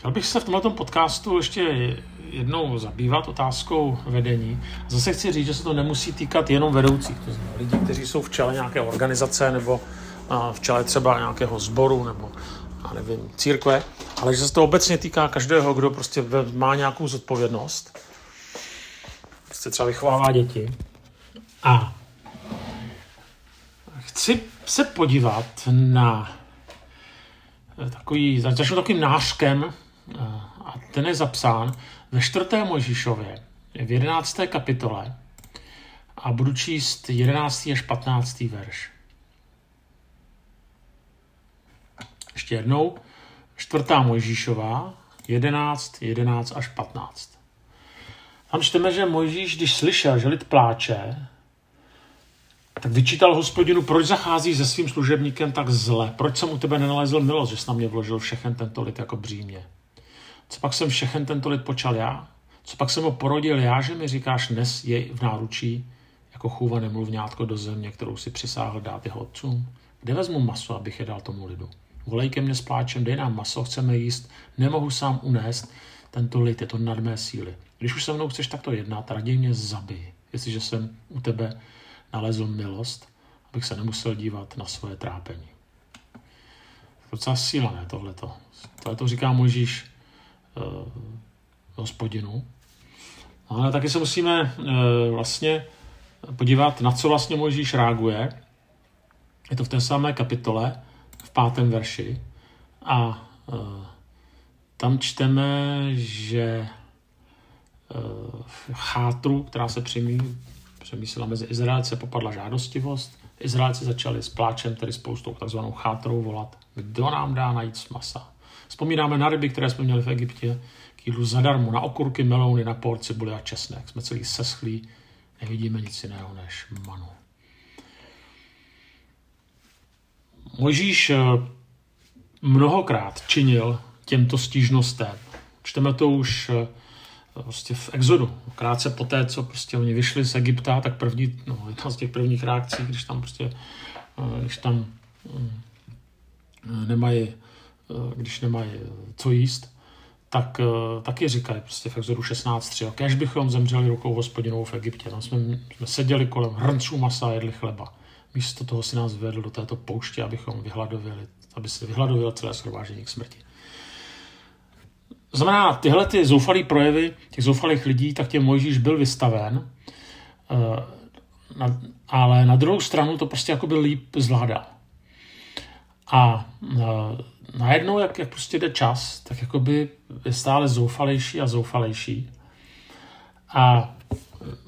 Chtěl bych se v tomto podcastu ještě jednou zabývat otázkou vedení. Zase chci říct, že se to nemusí týkat jenom vedoucích, to znamená lidí, kteří jsou v čele nějaké organizace nebo v čele třeba nějakého sboru nebo já nevím, církve, ale že se to obecně týká každého, kdo prostě má nějakou zodpovědnost. Prostě třeba vychovává děti. A chci se podívat na takový, začnu takovým nářkem, a ten je zapsán ve čtvrté Možíšově, v jedenácté kapitole a budu číst jedenáctý až patnáctý verš. Ještě jednou, čtvrtá Mojžíšová, 11, 11 až 15. Tam čteme, že Mojžíš, když slyšel, že lid pláče, tak vyčítal hospodinu, proč zachází se svým služebníkem tak zle, proč jsem u tebe nenalezl milost, že jsi na mě vložil všechen tento lid jako břímě. Co pak jsem všechen tento lid počal já? Co pak jsem ho porodil já, že mi říkáš, nes je v náručí, jako chůva nemluvňátko do země, kterou si přisáhl dát jeho otcům? Kde vezmu maso, abych je dal tomu lidu? Volej ke mně s pláčem, dej nám maso, chceme jíst, nemohu sám unést tento lid, je to nad mé síly. Když už se mnou chceš takto jednat, raději mě zabij, jestliže jsem u tebe nalezl milost, abych se nemusel dívat na svoje trápení. Docela sílané tohleto. Tohle to říká Možíš uh, hospodinu. Ale taky se musíme uh, vlastně podívat, na co vlastně Možíš reaguje. Je to v té samé kapitole, v pátém verši. A uh, tam čteme, že uh, chátru, která se přemý, přemýšlela mezi Izraelce, popadla žádostivost. Izraelci začali s pláčem, tedy spoustou takzvanou chátrou volat, kdo nám dá najít masa. Vzpomínáme na ryby, které jsme měli v Egyptě, k jídlu zadarmo, na okurky, melouny, na porci, cibuli a česnek. Jsme celý seschlí, nevidíme nic jiného než manu. Možíš eh, mnohokrát činil těmto stížnostem. Čteme to už eh, prostě v exodu. Krátce po té, co prostě oni vyšli z Egypta, tak první, no, jedna z těch prvních reakcí, když tam prostě, eh, když tam nemají, když nemají co jíst, tak taky říkají prostě v Exodu 16.3. Kež bychom zemřeli rukou hospodinou v Egyptě. Tam jsme, jsme seděli kolem hrnců masa a jedli chleba. Místo toho si nás vedl do této pouště, abychom vyhladovili, aby se vyhladovilo celé shromáždění k smrti. Znamená, tyhle ty zoufalé projevy těch zoufalých lidí, tak těm Mojžíš byl vystaven, eh, ale na druhou stranu to prostě jako byl líp zvládal. A eh, najednou, jak, jak prostě jde čas, tak jakoby je stále zoufalejší a zoufalejší. A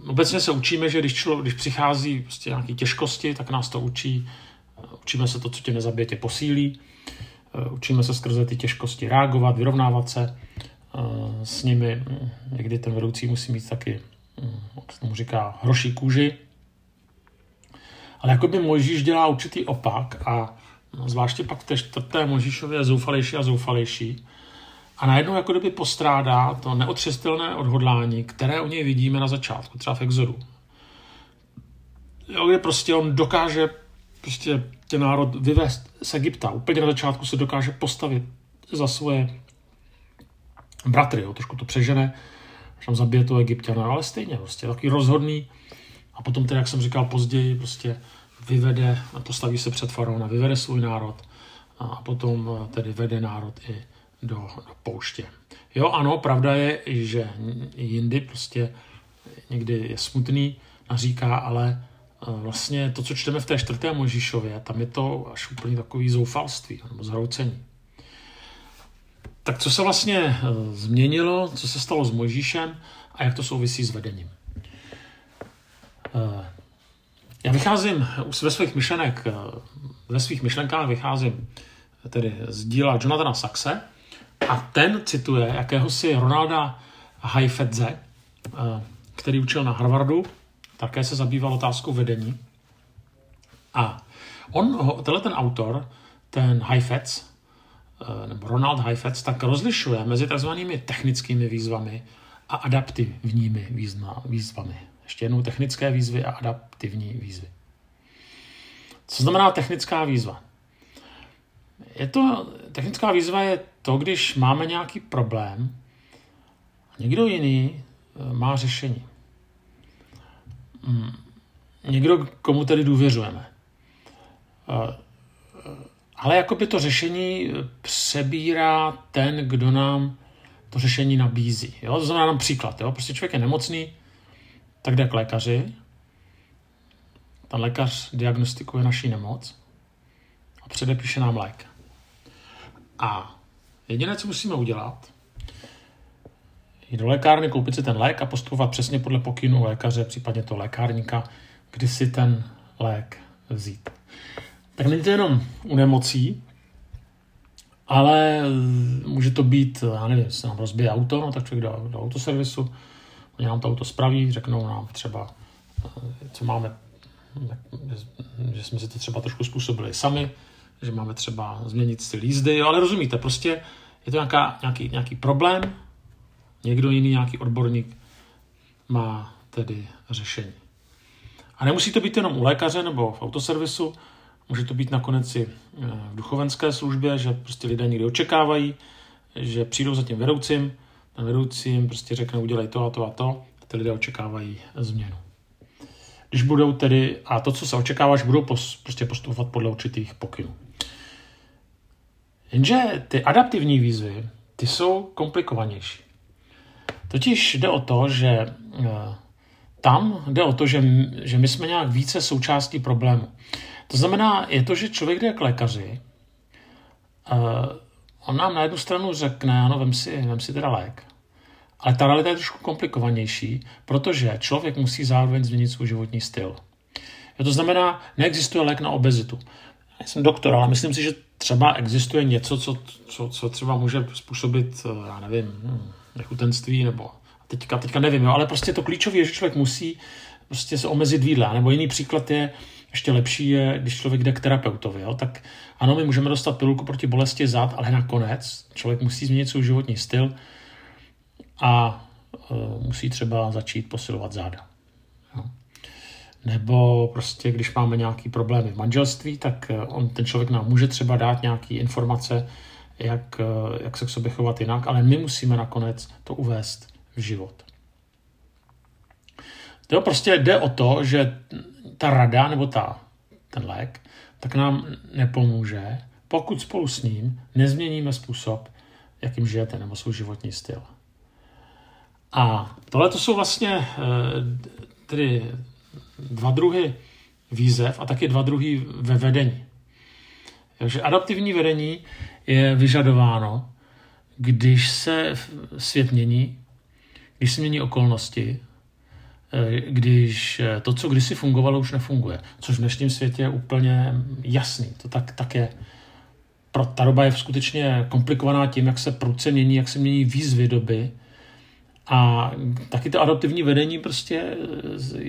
obecně se učíme, že když, člo, když přichází prostě nějaké těžkosti, tak nás to učí. Učíme se to, co tě nezabije, tě posílí. Učíme se skrze ty těžkosti reagovat, vyrovnávat se eh, s nimi. Někdy ten vedoucí musí mít taky, hm, jak se tomu říká, hroší kůži. Ale jako by Mojžíš dělá určitý opak a zvláště pak v té čtvrté Mojžíšově je zoufalejší a zoufalejší. A najednou jako kdyby postrádá to neotřestelné odhodlání, které u něj vidíme na začátku, třeba v Exodu. Jo, kde prostě on dokáže prostě ten národ vyvést z Egypta. Úplně na začátku se dokáže postavit za svoje bratry, jo, trošku to přežene, že tam zabije to Egyptiana, ale stejně prostě takový rozhodný a potom tedy, jak jsem říkal později, prostě vyvede, postaví se před faraona, vyvede svůj národ a potom tedy vede národ i do, do pouště. Jo, ano, pravda je, že jindy prostě někdy je smutný, naříká, ale eh, vlastně to, co čteme v té čtvrté Možíšově, tam je to až úplně takový zoufalství nebo zhroucení. Tak co se vlastně eh, změnilo, co se stalo s Možíšem a jak to souvisí s vedením? Eh, já vycházím ve svých myšlenek, ve svých myšlenkách vycházím tedy z díla Jonathana Saxe, a ten cituje jakéhosi Ronalda Heifetze, eh, který učil na Harvardu, také se zabýval otázkou vedení. A on, tenhle ten autor, ten Heifetz, eh, nebo Ronald Heifetz, tak rozlišuje mezi tzv. technickými výzvami a adaptivními výzvami. Ještě jednou technické výzvy a adaptivní výzvy. Co znamená technická výzva? Je to, technická výzva je to, když máme nějaký problém, někdo jiný eh, má řešení. Hmm. Někdo, komu tedy důvěřujeme. Eh, ale jako by to řešení přebírá ten, kdo nám to řešení nabízí. Jo? To znamená nám příklad. Jo? Prostě člověk je nemocný, tak jde k lékaři, ten lékař diagnostikuje naší nemoc a předepíše nám lék. A jediné, co musíme udělat, jít do lékárny, koupit si ten lék a postupovat přesně podle pokynu lékaře, případně to lékárníka, kdy si ten lék vzít. Tak není to jenom u nemocí, ale může to být, já nevím, se nám rozbije auto, no tak člověk do, do autoservisu, oni nám to auto spraví, řeknou nám třeba, co máme, že jsme si to třeba trošku způsobili sami, že máme třeba změnit styl jízdy, jo, ale rozumíte, prostě je to nějaká, nějaký, nějaký problém, někdo jiný, nějaký odborník má tedy řešení. A nemusí to být jenom u lékaře nebo v autoservisu, může to být nakonec i eh, v duchovenské službě, že prostě lidé někdy očekávají, že přijdou za tím vedoucím, ten vedoucí jim prostě řekne udělej to a to a to, a ty lidé očekávají změnu. Když budou tedy, a to, co se očekává, že budou pos, prostě postupovat podle určitých pokynů. Jenže ty adaptivní výzvy, ty jsou komplikovanější. Totiž jde o to, že eh, tam jde o to, že, že my jsme nějak více součástí problému. To znamená, je to, že člověk jde k lékaři, uh, on nám na jednu stranu řekne, ano, vem si, vem si teda lék. Ale ta realita je trošku komplikovanější, protože člověk musí zároveň změnit svůj životní styl. To znamená, neexistuje lék na obezitu. Já jsem doktor, ale myslím si, že třeba existuje něco, co, co, co třeba může způsobit, já nevím, hm, nechutenství nebo teďka, teďka nevím, jo, ale prostě to klíčové je, že člověk musí prostě se omezit výdla. Nebo jiný příklad je, ještě lepší je, když člověk jde k terapeutovi. Jo? Tak ano, my můžeme dostat pilulku proti bolesti zad, ale nakonec člověk musí změnit svůj životní styl a uh, musí třeba začít posilovat záda. Jo? Nebo prostě, když máme nějaký problémy v manželství, tak e, on, ten člověk nám může třeba dát nějaké informace, jak, e, jak se k sobě chovat jinak, ale my musíme nakonec to uvést v život. To prostě jde o to, že ta rada nebo ta, ten lék, tak nám nepomůže, pokud spolu s ním nezměníme způsob, jakým žijete, nebo svůj životní styl. A tohle to jsou vlastně eh, tedy dva druhy výzev a taky dva druhy ve vedení. Takže adaptivní vedení je vyžadováno, když se svět mění, když se mění okolnosti, když eh, to, co kdysi fungovalo, už nefunguje. Což v dnešním světě je úplně jasný. To tak, tak je. Pro ta doba je skutečně komplikovaná tím, jak se prudce mění, jak se mění výzvy doby. A taky to adaptivní vedení prostě eh,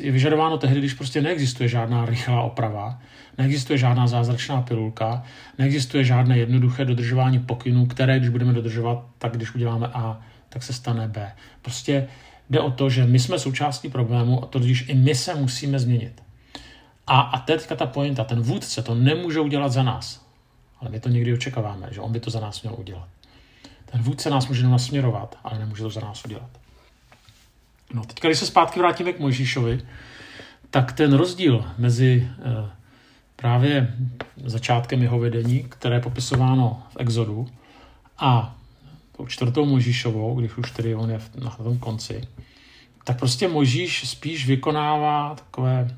je vyžadováno tehdy, když prostě neexistuje žádná rychlá oprava, neexistuje žádná zázračná pilulka, neexistuje žádné jednoduché dodržování pokynů, které, když budeme dodržovat, tak když uděláme A, tak se stane B. Prostě Jde o to, že my jsme součástí problému a to, když i my se musíme změnit. A, a teďka ta pointa, ten vůdce to nemůže udělat za nás. Ale my to někdy očekáváme, že on by to za nás měl udělat. Ten vůdce nás může nasměrovat, ale nemůže to za nás udělat. No, teďka, když se zpátky vrátíme k Mojžíšovi, tak ten rozdíl mezi e, právě začátkem jeho vedení, které je popisováno v Exodu, a tou čtvrtou Možíšovou, když už tedy on je na tom konci, tak prostě Možíš spíš vykonává takové,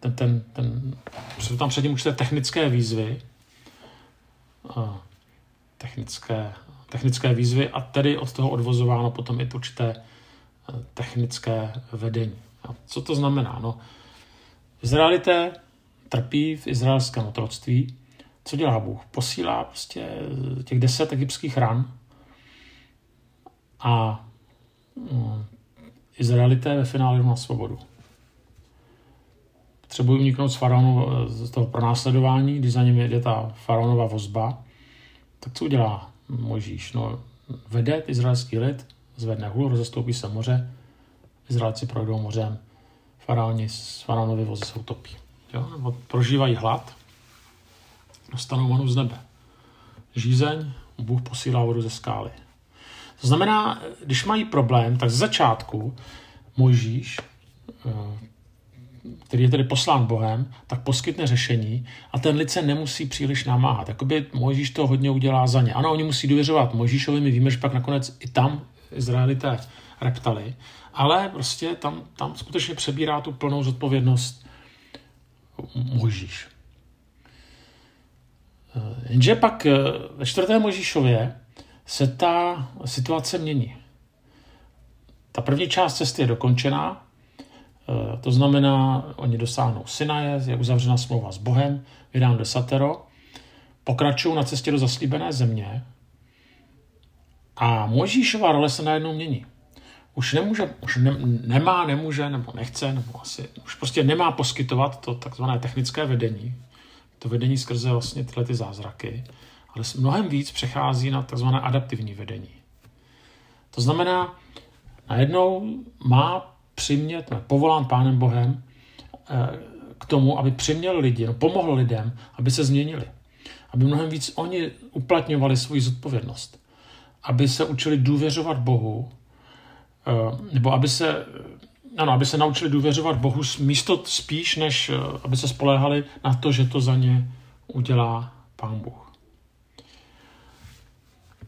ten, ten, ten jsou tam předtím určité technické výzvy, technické, technické výzvy a tedy od toho odvozováno potom i určité technické vedení. A co to znamená? No, Izraelité trpí v izraelském otroctví. Co dělá Bůh? Posílá prostě těch deset egyptských ran, a um, Izraelité ve finále na svobodu. Potřebují uniknout z, faraonu, z toho pronásledování, když za ním jede ta faraonova vozba. Tak co udělá Možíš? No, vede izraelský lid, zvedne hůl, rozestoupí se moře, Izraelci projdou mořem, faraoni z faraonovy vozy se utopí. Jo? Nebo prožívají hlad, dostanou manu z nebe. Žízeň, Bůh posílá vodu ze skály. To znamená, když mají problém, tak z začátku Mojžíš, eh, který je tedy poslán Bohem, tak poskytne řešení a ten lid se nemusí příliš namáhat. Jakoby Mojžíš to hodně udělá za ně. Ano, oni musí důvěřovat Mojžíšovi, my víme, že pak nakonec i tam Izraelité reptali, ale prostě tam, tam skutečně přebírá tu plnou zodpovědnost Mojžíš. Eh, jenže pak eh, ve čtvrté Mojžíšově se ta situace mění. Ta první část cesty je dokončená, eh, to znamená, oni dosáhnou Sinaje, je uzavřena smlouva s Bohem, vydám desatero, pokračují na cestě do zaslíbené země a Mojžíšová role se najednou mění. Už nemůže, už ne, nemá, nemůže, nebo nechce, nebo asi, už prostě nemá poskytovat to takzvané technické vedení, to vedení skrze vlastně tyhle ty zázraky, ale mnohem víc přechází na tzv. adaptivní vedení. To znamená, najednou má přimět, povolán Pánem Bohem eh, k tomu, aby přiměl lidi, no, pomohl lidem, aby se změnili. Aby mnohem víc oni uplatňovali svoji zodpovědnost. Aby se učili důvěřovat Bohu, eh, nebo aby se, ano, aby se naučili důvěřovat Bohu místo spíš, než eh, aby se spoléhali na to, že to za ně udělá Pán Bůh.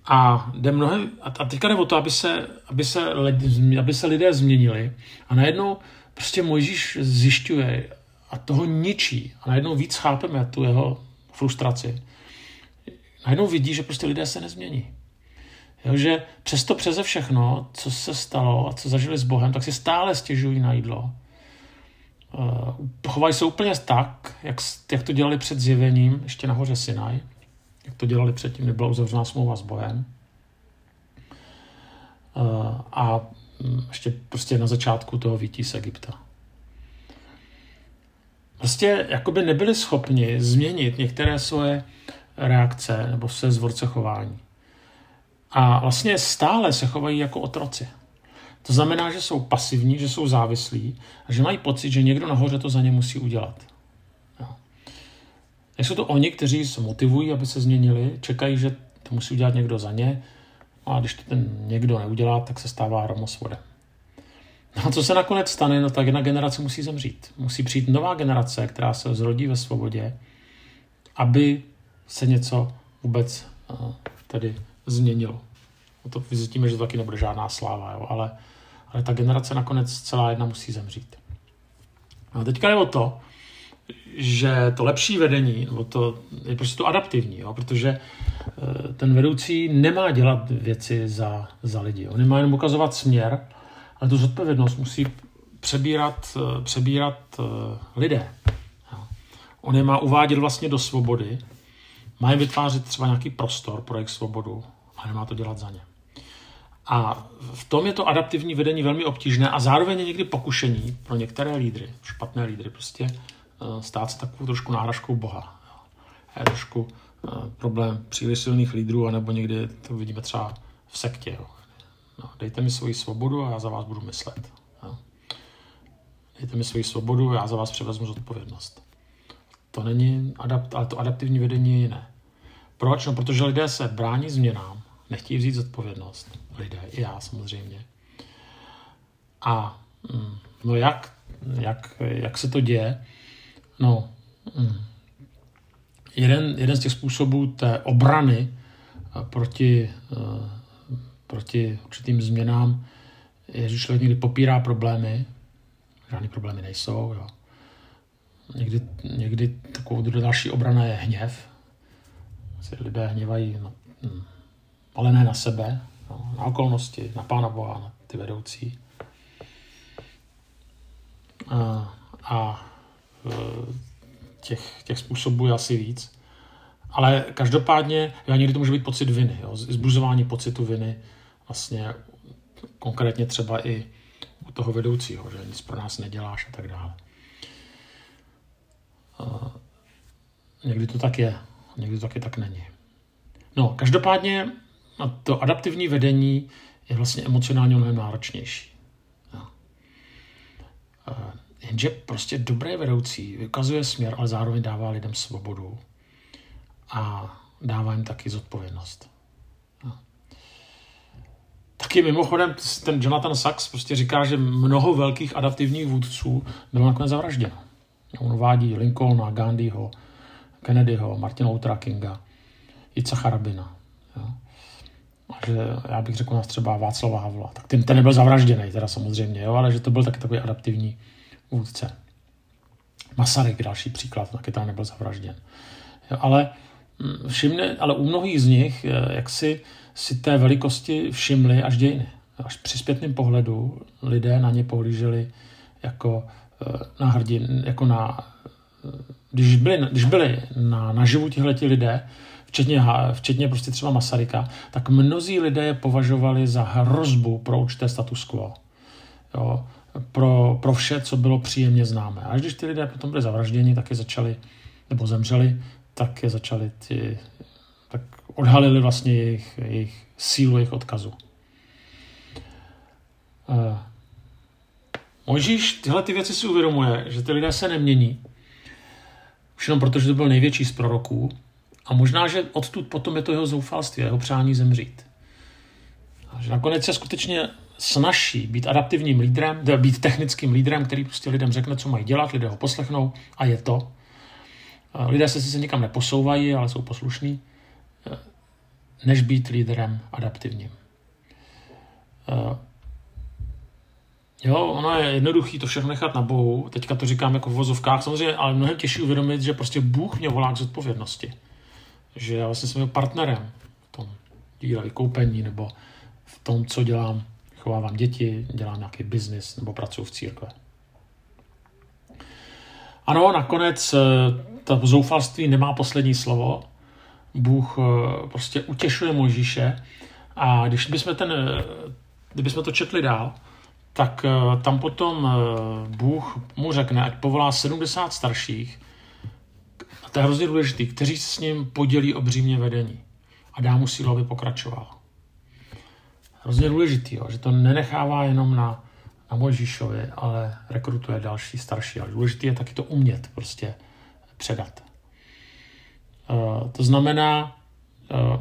A jde mnohem, a teďka jde o to, aby se, aby se, lidi, aby se lidé změnili. A najednou prostě Mojžíš zjišťuje a toho ničí. A najednou víc chápeme tu jeho frustraci. Najednou vidí, že prostě lidé se nezmění. Jo, že přesto přeze všechno, co se stalo a co zažili s Bohem, tak si stále stěžují na jídlo. Uh, chovají se úplně tak, jak, jak to dělali před zjevením, ještě nahoře Sinaj jak to dělali předtím, nebyla uzavřená smlouva s Bohem. Eh, a mm, ještě prostě na začátku toho vítí z Egypta. Prostě jakoby nebyli schopni změnit některé svoje reakce nebo své zvorce chování. A vlastně stále se chovají jako otroci. To znamená, že jsou pasivní, že jsou závislí a že mají pocit, že někdo nahoře to za ně musí udělat. Nejsou to oni, kteří se motivují, aby se změnili, čekají, že to musí udělat někdo za ně, a když to ten někdo neudělá, tak se stává hromosvodem. No a co se nakonec stane? No tak jedna generace musí zemřít. Musí přijít nová generace, která se zrodí ve svobodě, aby se něco vůbec uh, tedy změnilo. No to vyzjistíme, že to taky nebude žádná sláva, jo? Ale, ale ta generace nakonec celá jedna musí zemřít. A teďka je o to, že to lepší vedení, nebo to je prostě to adaptivní, jo, protože eh, ten vedoucí nemá dělat věci za, za lidi. On nemá jenom ukazovat směr, ale tu zodpovědnost musí přebírat, eh, přebírat eh, lidé. On je má uvádět vlastně do svobody, má jim vytvářet třeba nějaký prostor pro jejich svobodu a nemá to dělat za ně. A v tom je to adaptivní vedení velmi obtížné a zároveň je někdy pokušení pro některé lídry, špatné lídry, prostě stát se takovou trošku náhražkou Boha. Je trošku eh, problém příliš silných lídrů, anebo někdy to vidíme třeba v sektě. Jo. No, dejte mi svoji svobodu a já za vás budu myslet. Jo. Dejte mi svoji svobodu a já za vás převezmu zodpovědnost. To není adapt, ale to adaptivní vedení je jiné. Proč? No, protože lidé se brání změnám, nechtějí vzít zodpovědnost. Lidé, i já samozřejmě. A mm, no jak, jak, jak se to děje? No, mm. jeden, jeden z těch způsobů té obrany eh, proti, eh, proti určitým změnám je, že člověk někdy popírá problémy, žádný problémy nejsou. Jo. Někdy, někdy takovou další obrana je hněv. Se lidé hněvají, no, hm, ale ne na sebe, no, na okolnosti, na Pána Boha, na ty vedoucí. A, a Eh, těch, těch způsobů je asi víc. Ale každopádně, jo, někdy to může být pocit viny, jo, zbuzování pocitu viny, vlastně konkrétně třeba i u toho vedoucího, že nic pro nás neděláš a tak dále. Eh, někdy to tak je, někdy to taky tak není. No, každopádně to adaptivní vedení je vlastně emocionálně mnohem náročnější. Jo. Jenže prostě dobré vedoucí vykazuje směr, ale zároveň dává lidem svobodu a dává jim taky zodpovědnost. Taky mimochodem ten Jonathan Sachs prostě říká, že mnoho velkých adaptivních vůdců bylo nakonec zavražděno. On vádí Lincolna, Gandhiho, Kennedyho, Martina Luthera Kinga, Jica Rabina. A že já bych řekl nás třeba Václava Havla. Tak ten, ten nebyl zavražděný, teda samozřejmě, jo, ale že to byl taky takový adaptivní vůdce. Masaryk, další příklad, taky tam nebyl zavražděn. Ale mm, všimne, ale u mnohých z nich, eh, jak si, si té velikosti všimli až dějiny. Až při zpětném pohledu lidé na ně pohlíželi jako eh, na hrdin, jako na, eh, když byli, když byli na, na živu tihleti lidé, včetně, včetně prostě třeba Masaryka, tak mnozí lidé je považovali za hrozbu pro určité status quo. Jo, pro, pro vše, co bylo příjemně známé. Až když ty lidé potom byli zavražděni, tak je začali, nebo zemřeli, tak je začali ty, tak odhalili vlastně jejich, jejich sílu, jejich odkazu. Uh, Mojžíš tyhle ty věci si uvědomuje, že ty lidé se nemění, už jenom proto, že to byl největší z proroků, a možná, že odtud potom je to jeho zoufalství, jeho přání zemřít. A že nakonec je skutečně snaží být adaptivním lídrem, být technickým lídrem, který prostě lidem řekne, co mají dělat, lidé ho poslechnou a je to. Lidé se sice nikam neposouvají, ale jsou poslušní, než být lídrem adaptivním. Jo, ono je jednoduchý to všechno nechat na Bohu. Teďka to říkám jako v vozovkách, samozřejmě, ale mnohem těžší uvědomit, že prostě Bůh mě volá k zodpovědnosti. Že já vlastně jsem jeho partnerem v tom díle vykoupení nebo v tom, co dělám vychovávám děti, dělám nějaký biznis nebo pracuji v církve. Ano, nakonec eh, to zoufalství nemá poslední slovo. Bůh eh, prostě utěšuje Možíše a když bychom, ten, eh, kdybychom to četli dál, tak tam potom Bůh mu řekne, ať povolá 70 starších, a to je hrozně důležitý, kteří se s ním podělí o vedení a dá mu sílu, aby pokračoval hrozně důležitý, jo, že to nenechává jenom na, na Mojžíšovi, ale rekrutuje další starší. Ale důležité je taky to umět prostě předat. Uh, to znamená, uh,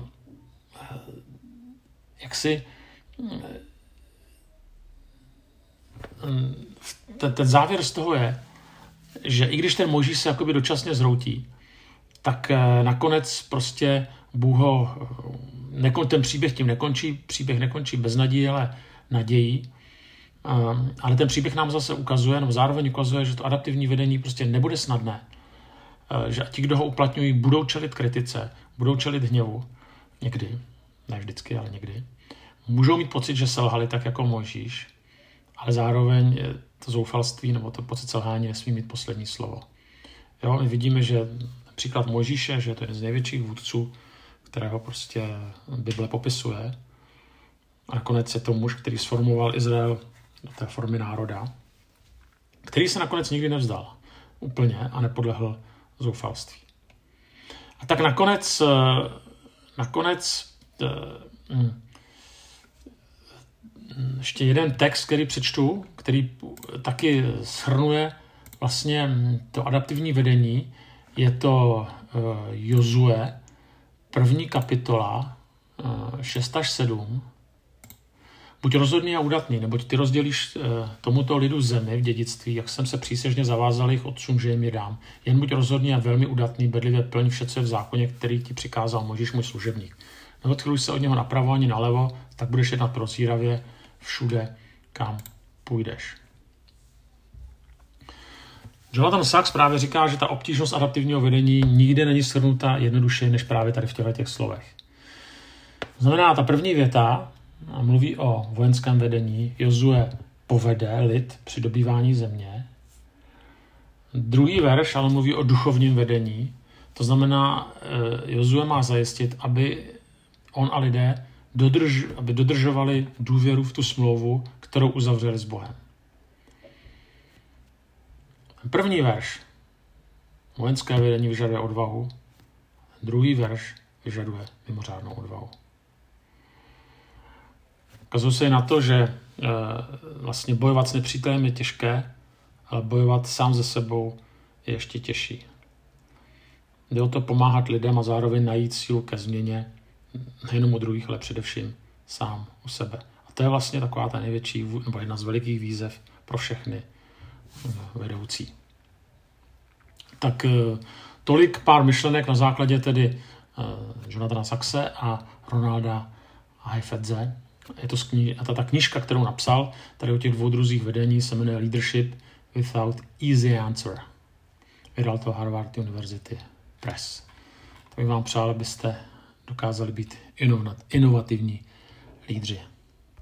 jak si uh, ten, ten závěr z toho je, že i když ten Mojžíš se jakoby dočasně zroutí, tak nakonec prostě Bůh ho nekon, ten příběh tím nekončí, příběh nekončí bez naději, ale nadějí. Um, ale ten příběh nám zase ukazuje, nebo zároveň ukazuje, že to adaptivní vedení prostě nebude snadné. Uh, že ti, kdo ho uplatňují, budou čelit kritice, budou čelit hněvu. Někdy, ne vždycky, ale někdy. Můžou mít pocit, že selhali tak jako Mojžíš, ale zároveň to zoufalství nebo to pocit selhání nesmí mít poslední slovo. Jo, my vidíme, že příklad Mojžíše, že je to jeden z největších vůdců, kterého prostě Bible popisuje. A nakonec je to muž, který sformoval Izrael do té formy národa, který se nakonec nikdy nevzdal úplně a nepodlehl zoufalství. A tak nakonec, eh, nakonec eh, hm, ještě jeden text, který přečtu, který taky shrnuje vlastně to adaptivní vedení, je to eh, Jozue, První kapitola, 6 eh, až 7. Buď rozhodný a udatný, neboť ty rozdělíš eh, tomuto lidu zemi v dědictví, jak jsem se přísežně zavázal jich otcům, že jim je dám. Jen buď rozhodný a velmi udatný, bedlivě plň vše, co je v zákoně, který ti přikázal Možíš můj služebník. Neodchyluj se od něho napravo ani nalevo, tak budeš jednat prozíravě všude, kam půjdeš. Jonathan Sachs právě říká, že ta obtížnost adaptivního vedení nikde není shrnuta jednoduše než právě tady v těchto těch slovech. Znamená, ta první věta mluví o vojenském vedení. Jozue povede lid při dobývání země. Druhý verš ale mluví o duchovním vedení. To znamená, eh, Jozue má zajistit, aby on a lidé dodrž, aby dodržovali důvěru v tu smlouvu, kterou uzavřeli s Bohem. První verš. Vojenské vedení vyžaduje odvahu. Druhý verš vyžaduje mimořádnou odvahu. Ukazuje se na to, že e, vlastně bojovat s nepřítelem je těžké, ale bojovat sám ze sebou je ještě těžší. Jde o to pomáhat lidem a zároveň najít sílu ke změně, nejenom o druhých, ale především sám o sebe. A to je vlastně taková ta největší, nebo jedna z velikých výzev pro všechny vedoucí. Tak eh, tolik pár myšlenek na základě tedy Jonathana Saxe a Ronalda Heifetze. Je to kni- a ta, ta knižka, kterou napsal, tady o těch dvou druzích vedení, se jmenuje Leadership Without Easy Answer. Vydal to Harvard University Press. To bych vám přál, abyste dokázali být inovativní lídři.